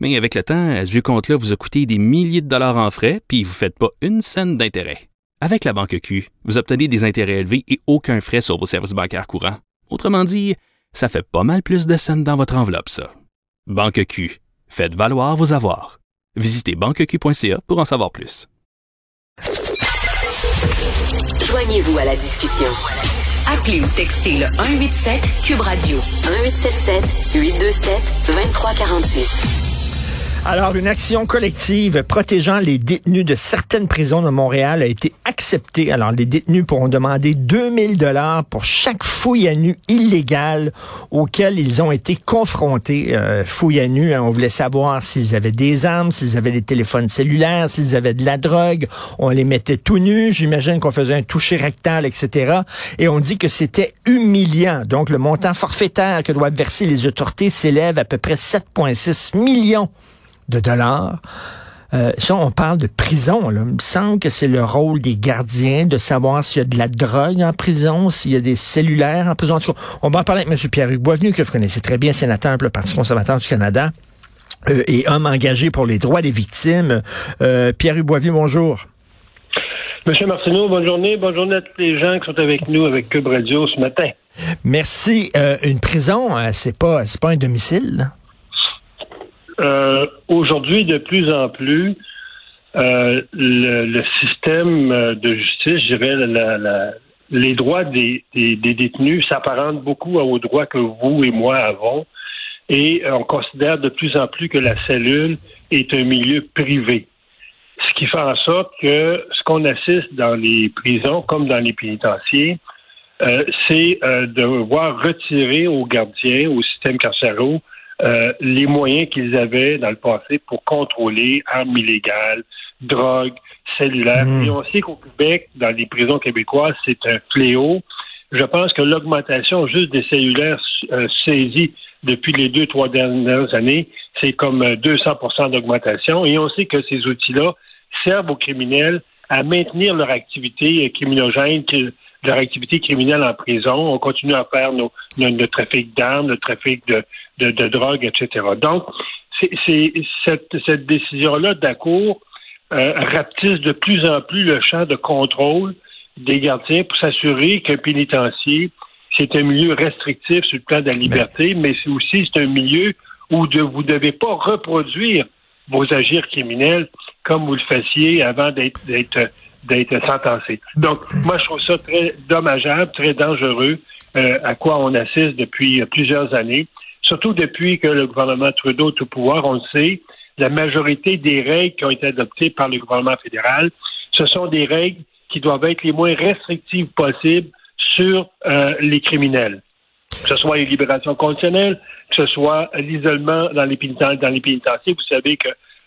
Mais avec le temps, ce vieux compte-là vous a coûté des milliers de dollars en frais, puis vous ne faites pas une scène d'intérêt. Avec la banque Q, vous obtenez des intérêts élevés et aucun frais sur vos services bancaires courants. Autrement dit, ça fait pas mal plus de scènes dans votre enveloppe, ça. Banque Q, faites valoir vos avoirs. Visitez banqueq.ca pour en savoir plus. Joignez-vous à la discussion. Appelez ou textez le 187 Cube Radio 1877 827 2346. Alors, une action collective protégeant les détenus de certaines prisons de Montréal a été acceptée. Alors, les détenus pourront demander 2000 dollars pour chaque fouille à nu illégale auquel ils ont été confrontés. Euh, fouille à nu, hein, on voulait savoir s'ils avaient des armes, s'ils avaient des téléphones cellulaires, s'ils avaient de la drogue. On les mettait tout nus. J'imagine qu'on faisait un toucher rectal, etc. Et on dit que c'était humiliant. Donc, le montant forfaitaire que doivent verser les autorités s'élève à peu près 7,6 millions de dollars. Euh, ça, on parle de prison. Là. Il me semble que c'est le rôle des gardiens de savoir s'il y a de la drogue en prison, s'il y a des cellulaires en prison. En tout cas, on va en parler avec M. Pierre-Hugues Boisvenu, que vous connaissez très bien, sénateur pour le Parti conservateur du Canada euh, et homme engagé pour les droits des victimes. Euh, Pierre-Hugues Boisvenu, bonjour. Monsieur Martineau, bonne journée. Bonne journée à tous les gens qui sont avec nous avec Cube Radio ce matin. Merci. une prison, c'est pas, pas un domicile? Euh, aujourd'hui, de plus en plus, euh, le, système euh, de justice, je dirais, les droits des, détenus s'apparentent beaucoup aux droits que vous et moi avons. Et on considère de plus en plus que la cellule est un milieu privé. Ce qui fait en sorte que ce qu'on assiste dans les prisons comme dans les pénitenciers, c'est de voir retirer aux gardiens, au système carcéral, euh, les moyens qu'ils avaient dans le passé pour contrôler armes illégales, drogue, cellulaires. Mmh. Et on sait qu'au Québec, dans les prisons québécoises, c'est un fléau. Je pense que l'augmentation juste des cellulaires euh, saisis depuis les deux, trois dernières années, c'est comme 200% euh, d'augmentation. Et on sait que ces outils-là servent aux criminels à maintenir leur activité criminogène, leur activité criminelle en prison. On continue à faire nos, notre, trafic d'armes, le trafic de, de, de drogue, etc. Donc, c'est cette, cette décision-là d'Accour euh, rapetisse de plus en plus le champ de contrôle des gardiens pour s'assurer qu'un pénitencier, c'est un milieu restrictif sur le plan de la liberté, mais c'est aussi c'est un milieu où de, vous ne devez pas reproduire vos agirs criminels comme vous le fassiez avant d'être d'être sentencé. Donc, moi, je trouve ça très dommageable, très dangereux, euh, à quoi on assiste depuis plusieurs années surtout depuis que le gouvernement Trudeau est au pouvoir, on le sait, la majorité des règles qui ont été adoptées par le gouvernement fédéral, ce sont des règles qui doivent être les moins restrictives possibles sur euh, les criminels. Que ce soit les libérations conditionnelles, que ce soit l'isolement dans les. Dans les pénitenciers. Vous savez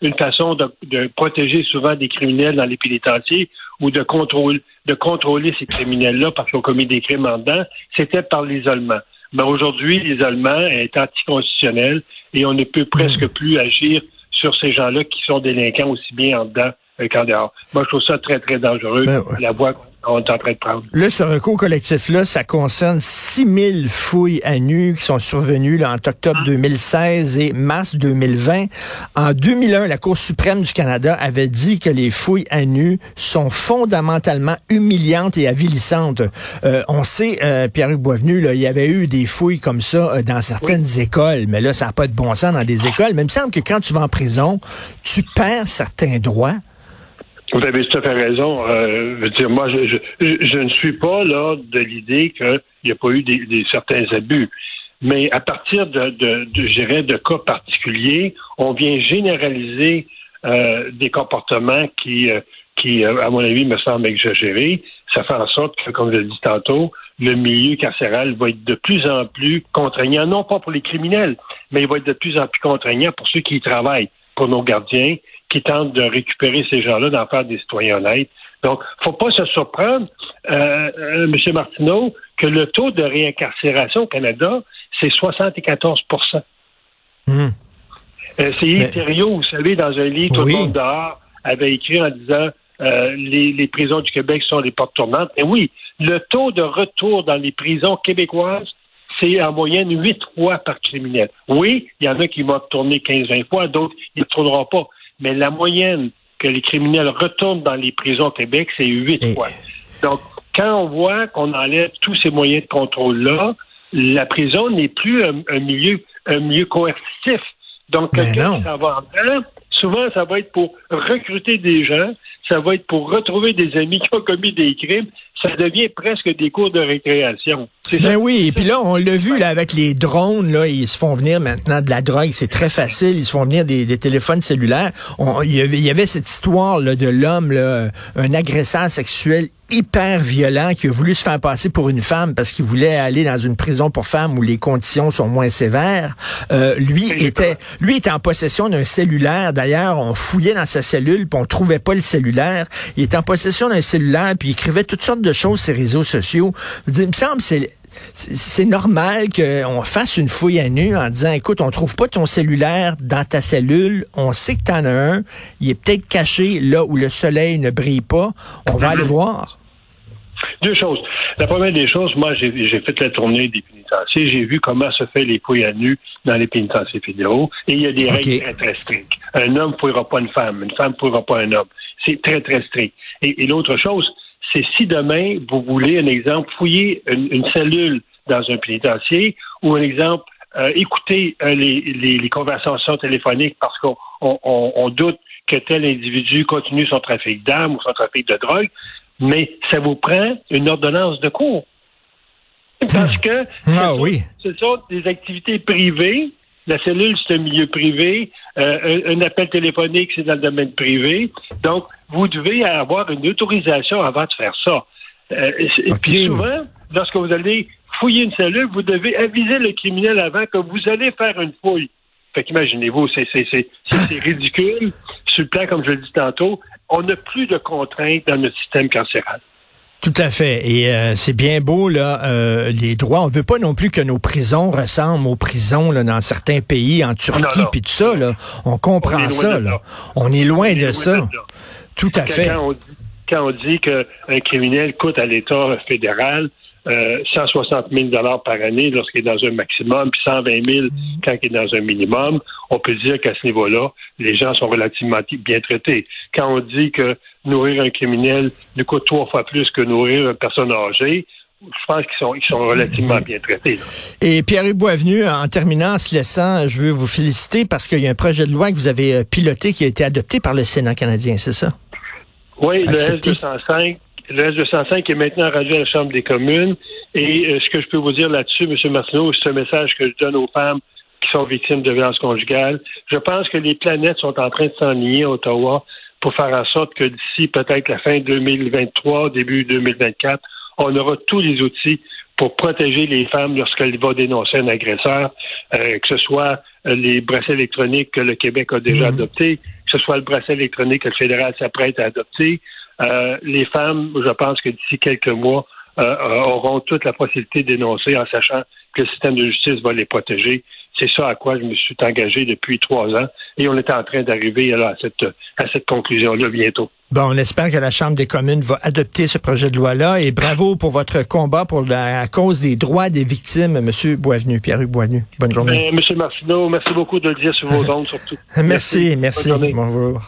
qu'une façon de, de, protéger souvent des criminels dans les pénitenciers ou de, contrôle, de contrôler ces criminels-là parce qu'ils ont commis des crimes en dedans, c'était par l'isolement. Mais aujourd'hui, l'isolement est anticonstitutionnel et on ne peut presque hmm. plus agir sur ces gens-là qui sont délinquants aussi bien en dedans qu'en dehors. Moi, je trouve ça très, très dangereux, ben la voie on est en train de prendre. Là, ce recours collectif-là, ça concerne 6000 fouilles à nu qui sont survenues là, entre octobre 2016 et mars 2020. En 2001, la Cour suprême du Canada avait dit que les fouilles à nu sont fondamentalement humiliantes et avilissantes. Euh, on sait, euh, Pierre-Hugues Boisvenu, là, il y avait eu des fouilles comme ça euh, dans certaines écoles, mais là, ça n'a pas de bon sens dans des écoles. Mais il me semble que quand tu vas en prison, tu perds certains droits. Vous avez tout à fait raison. Euh, je veux dire, moi, je, je, ne suis pas là de l'idée qu'il n'y a pas eu des, des, certains abus. Mais à partir de, de, de, de cas particuliers, on vient généraliser euh, des comportements qui, euh, qui, euh, à mon avis, me semblent exagérés. Ça fait en sorte que, comme je l'ai dit tantôt, le milieu carcéral va être de plus en plus contraignant, non pas pour les criminels, mais il va être de plus en plus contraignant pour ceux qui y travaillent, pour nos gardiens, qui tentent de récupérer ces gens-là, d'en faire des citoyens honnêtes. Donc, faut pas se surprendre, euh, euh M. Martineau, que le taux de réincarcération au Canada, c'est 74% mmh. euh, C'est Mais... vous savez, dans un livre, Tout le monde dehors, avait écrit en disant euh, les, les, prisons du Québec sont les portes tournantes. Et oui, le taux de retour dans les prisons québécoises, c'est en moyenne huit fois par criminel. Oui, il y en a qui vont retourner 15-20 fois, d'autres, ils ne retourneront pas. Mais la moyenne que les criminels retournent dans les prisons au Québec, c'est huit fois. Donc, quand on voit qu'on enlève tous ces moyens de contrôle-là, la prison n'est plus un, milieu, un milieu coercitif. Donc, quelqu'un qui s'en va en souvent, ça va être pour recruter des gens, ça va être pour retrouver des amis qui ont commis des crimes. Ça devient presque des cours de récréation. Ben oui, et puis là, on l'a vu là avec les drones, là, ils se font venir maintenant de la drogue, c'est très facile, ils se font venir des, téléphones cellulaires. il, y avait, cette histoire là, de l'homme, un agresseur sexuel hyper violent qui a voulu se faire passer pour une femme parce qu'il voulait aller dans une prison pour femmes où les conditions sont moins sévères. Euh, lui était lui était en possession d'un cellulaire. D'ailleurs, on fouillait dans sa cellule puis on trouvait pas le cellulaire. Il était en possession d'un cellulaire puis il écrivait toutes sortes de choses sur les réseaux sociaux. il me semble c'est c'est normal qu'on fasse une fouille à nu en disant, écoute, on trouve pas ton cellulaire dans ta cellule, on sait que tu en as un, il est peut-être caché là où le soleil ne brille pas, on va aller voir. Deux choses. La première des choses, moi, j'ai fait la tournée des pénitenciers, j'ai vu comment se fait les fouilles à nu dans les pénitenciers fédéraux, et il y a des règles très, très strictes. Un homme ne fouillera pas une femme, une femme ne fouillera pas un homme. C'est très, très strict. et l'autre chose, c'est si demain, vous voulez, un exemple, fouiller une, cellule dans un pénitencier ou un exemple, euh, écouter euh, les, conversations téléphoniques parce qu'on doute que tel individu continue son trafic d'armes ou son trafic de drogue, mais ça vous prend une ordonnance de cours. Parce que ah, oui. ce sont des activités privées la cellule, c'est un milieu privé. Euh, un, appel téléphonique, c'est dans le domaine privé. Donc, vous devez avoir une autorisation avant de faire ça. Euh, et puis souvent, lorsque vous allez fouiller une cellule, vous devez aviser le criminel avant que vous allez faire une fouille. Fait qu'imaginez-vous, c'est ridicule. Sur le plan, comme je l'ai dit tantôt, on n'a plus de contraintes dans notre système carcéral. Tout à fait. Et euh, c'est bien beau, là, euh, les droits. On veut pas non plus que nos prisons ressemblent aux prisons là, dans certains pays, en Turquie, puis tout ça. Là. On comprend ça. Là. On est loin de, ça. Tout à fait. Quand on dit, qu'un criminel coûte à l'État fédéral 160 euh, 000 par année lorsqu'il est dans un maximum, puis 120 000 quand il est dans un minimum, on peut dire qu'à ce niveau-là, les gens sont relativement bien traités. Quand on dit que nourrir un criminel coûte trois fois plus que nourrir une personne âgée, je pense qu'ils sont, ils sont relativement bien traités. Et Pierre-Hugues Boisvenu, en terminant, en se laissant, je veux vous féliciter parce qu'il y a un projet de loi que vous avez euh, piloté qui a été adopté par le Sénat canadien, c'est ça? Oui, le S-205 le S-205 est maintenant rendu à la Chambre des communes. Et euh, ce que je peux vous dire là-dessus, M. Martineau, c'est un message que je donne aux femmes qui sont victimes de violences conjugales. Je pense que les planètes sont en train de s'enligner à Ottawa pour faire en sorte que d'ici peut-être la fin 2023, début 2024, on aura tous les outils pour protéger les femmes lorsqu'elles vont dénoncer un agresseur, euh, que ce soit euh, les bracelets électroniques que le Québec a déjà mhm. adoptés, que ce soit le bracelet électronique que le fédéral s'apprête à adopter. Euh, les femmes, je pense que d'ici quelques mois, auront toute la possibilité de dénoncer en sachant que le système de justice va les protéger. C'est ça à quoi je me suis engagé depuis trois ans et on est en train d'arriver à cette, à cette conclusion-là bientôt. Bon, on espère que la Chambre des communes va adopter ce projet de loi-là et bravo pour votre combat pour la cause des droits des victimes, M. Boisvenu, Pierre-Hugues Boisvenu. Bonne journée. Ben, M. Martineau, merci beaucoup de le dire sur vos ondes surtout. merci, merci. merci. Bonjour.